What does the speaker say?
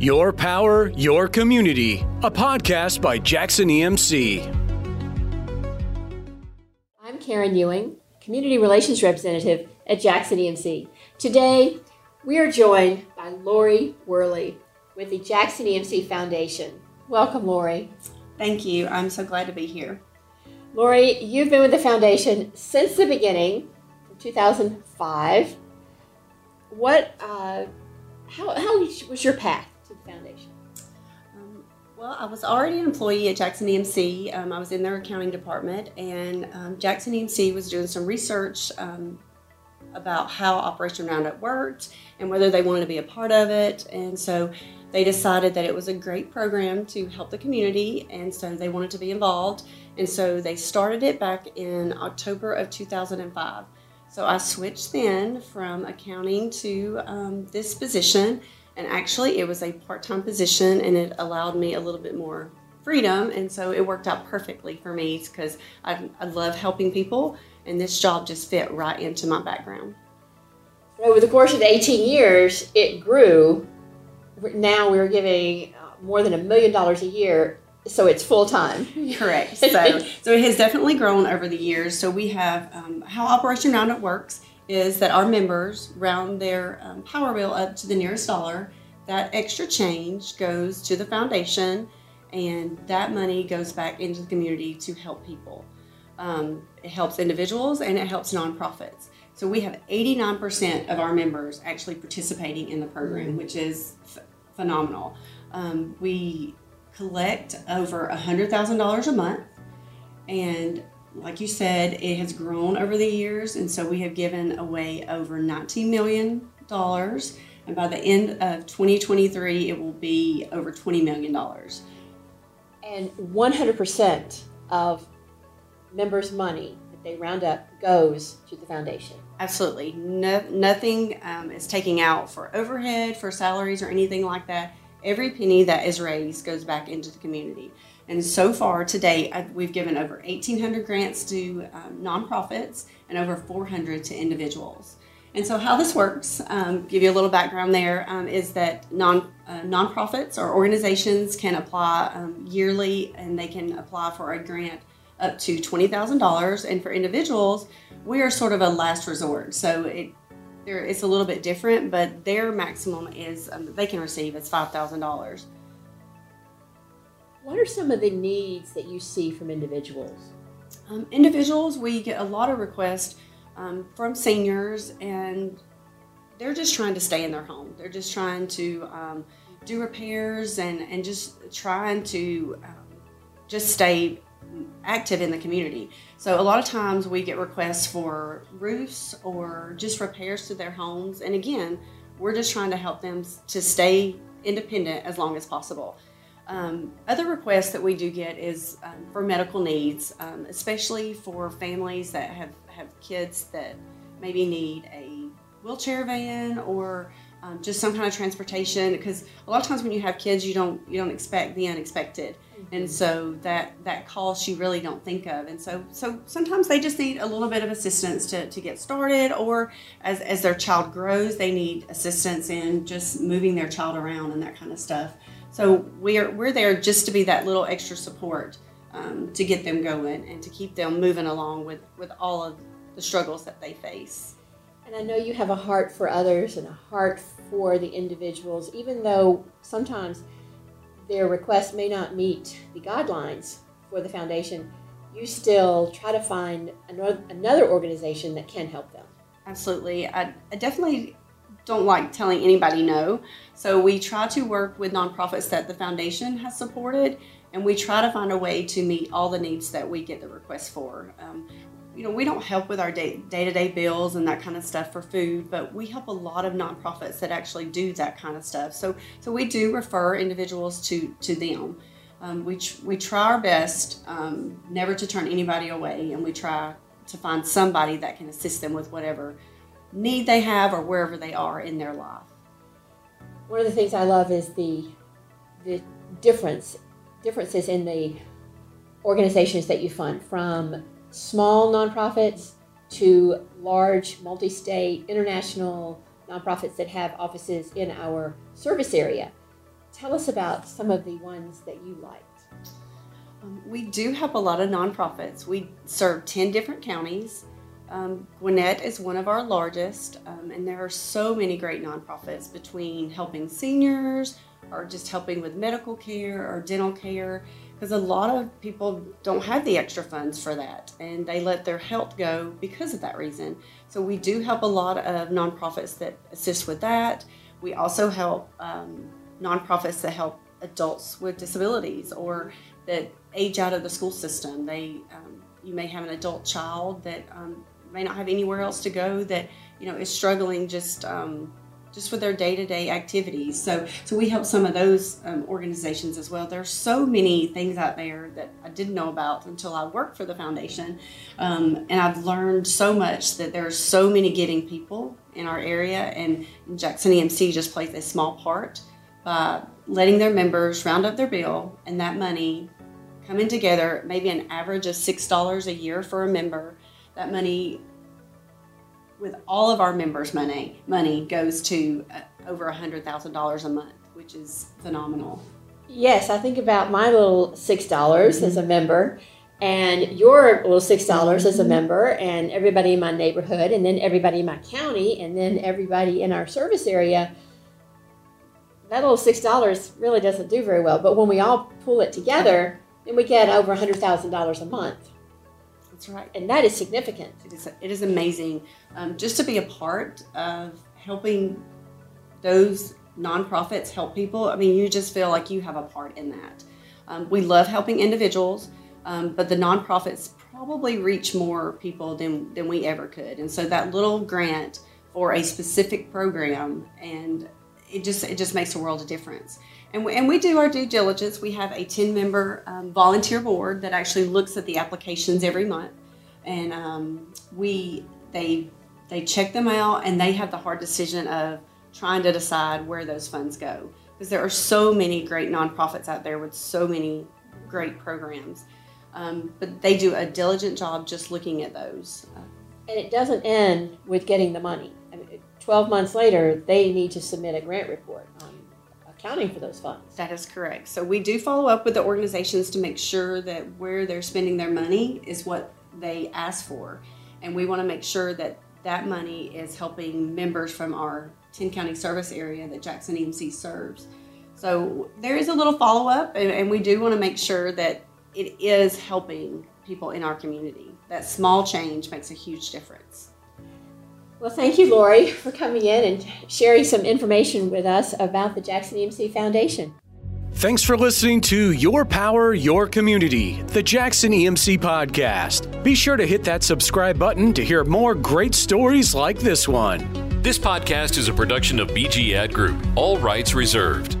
Your Power, Your Community, a podcast by Jackson EMC. I'm Karen Ewing, Community Relations Representative at Jackson EMC. Today, we are joined by Lori Worley with the Jackson EMC Foundation. Welcome, Lori. Thank you. I'm so glad to be here. Lori, you've been with the foundation since the beginning, 2005. What, uh, how, how was your path well, I was already an employee at Jackson EMC. Um, I was in their accounting department, and um, Jackson EMC was doing some research um, about how Operation Roundup worked and whether they wanted to be a part of it. And so they decided that it was a great program to help the community, and so they wanted to be involved. And so they started it back in October of 2005. So I switched then from accounting to um, this position, and actually it was a part time position, and it allowed me a little bit more freedom. And so it worked out perfectly for me because I, I love helping people, and this job just fit right into my background. Over the course of the 18 years, it grew. Now we're giving uh, more than a million dollars a year so it's full time. Correct. So, so it has definitely grown over the years. So we have um, how Operation Roundup works is that our members round their um, power bill up to the nearest dollar. That extra change goes to the foundation, and that money goes back into the community to help people. Um, it helps individuals and it helps nonprofits. So we have 89% of our members actually participating in the program, which is f- phenomenal. Um, we collect over $100,000 a month. And like you said, it has grown over the years. And so we have given away over $19 million. And by the end of 2023, it will be over $20 million. And 100% of members' money that they round up goes to the foundation. Absolutely. No, nothing um, is taking out for overhead, for salaries, or anything like that every penny that is raised goes back into the community. And so far to date, we've given over 1,800 grants to um, nonprofits and over 400 to individuals. And so, how this works, um, give you a little background there, um, is that non uh, nonprofits or organizations can apply um, yearly, and they can apply for a grant up to twenty thousand dollars. And for individuals, we are sort of a last resort. So it it's a little bit different, but their maximum is um, they can receive is five thousand dollars. What are some of the needs that you see from individuals? Um, individuals, we get a lot of requests um, from seniors, and they're just trying to stay in their home. They're just trying to um, do repairs and, and just trying to um, just stay active in the community. So a lot of times we get requests for roofs or just repairs to their homes. And again, we're just trying to help them to stay independent as long as possible. Um, other requests that we do get is um, for medical needs, um, especially for families that have, have kids that maybe need a wheelchair van or um, just some kind of transportation because a lot of times when you have kids you don't you don't expect the unexpected. Mm-hmm. and so that that cost you really don't think of. And so so sometimes they just need a little bit of assistance to, to get started or as, as their child grows they need assistance in just moving their child around and that kind of stuff so we're we're there just to be that little extra support um, to get them going and to keep them moving along with with all of the struggles that they face and I know you have a heart for others and a heart for the individuals, even though sometimes their requests may not meet the guidelines for the foundation. You still try to find another organization that can help them. Absolutely. I, I definitely don't like telling anybody no. So we try to work with nonprofits that the foundation has supported, and we try to find a way to meet all the needs that we get the request for. Um, you know, we don't help with our day to day bills and that kind of stuff for food, but we help a lot of nonprofits that actually do that kind of stuff. So, so we do refer individuals to to them. Um, we we try our best um, never to turn anybody away, and we try to find somebody that can assist them with whatever need they have or wherever they are in their life. One of the things I love is the the difference differences in the organizations that you fund from small nonprofits to large, multi state, international nonprofits that have offices in our service area. tell us about some of the ones that you liked. Um, we do have a lot of nonprofits. We serve 10 different counties. Um, Gwinnett is one of our largest, um, and there are so many great nonprofits between helping seniors or just helping with medical care or dental care because a lot of people don't have the extra funds for that and they let their health go because of that reason. So we do help a lot of nonprofits that assist with that. We also help um, nonprofits that help adults with disabilities or that age out of the school system. They, um, you may have an adult child that um, may not have anywhere else to go that you know is struggling just um, just with their day-to-day activities. So, so we help some of those um, organizations as well. There's so many things out there that I didn't know about until I worked for the foundation, um, and I've learned so much that there's so many giving people in our area, and Jackson EMC just plays a small part by letting their members round up their bill and that money coming together, maybe an average of six dollars a year for a member. That money with all of our members' money, money goes to uh, over a hundred thousand dollars a month, which is phenomenal. Yes, I think about my little six dollars mm-hmm. as a member, and your little six dollars mm-hmm. as a mm-hmm. member, and everybody in my neighborhood, and then everybody in my county, and then everybody in our service area. That little six dollars really doesn't do very well, but when we all pull it together, then we get over a hundred thousand dollars a month. That's right. And that is significant. It is, it is amazing um, just to be a part of helping those nonprofits help people. I mean, you just feel like you have a part in that. Um, we love helping individuals, um, but the nonprofits probably reach more people than, than we ever could. And so that little grant for a specific program and it just it just makes a world of difference. And we, and we do our due diligence. We have a 10 member um, volunteer board that actually looks at the applications every month. And um, we they they check them out and they have the hard decision of trying to decide where those funds go. Because there are so many great nonprofits out there with so many great programs. Um, but they do a diligent job just looking at those. And it doesn't end with getting the money. I mean, 12 months later, they need to submit a grant report accounting for those funds. That is correct. So we do follow up with the organizations to make sure that where they're spending their money is what they ask for. And we want to make sure that that money is helping members from our 10 county service area that Jackson EMC serves. So there is a little follow up, and, and we do want to make sure that it is helping people in our community. That small change makes a huge difference. Well, thank you, Lori, for coming in and sharing some information with us about the Jackson EMC Foundation. Thanks for listening to Your Power, Your Community, the Jackson EMC podcast. Be sure to hit that subscribe button to hear more great stories like this one. This podcast is a production of BG Ad Group, all rights reserved.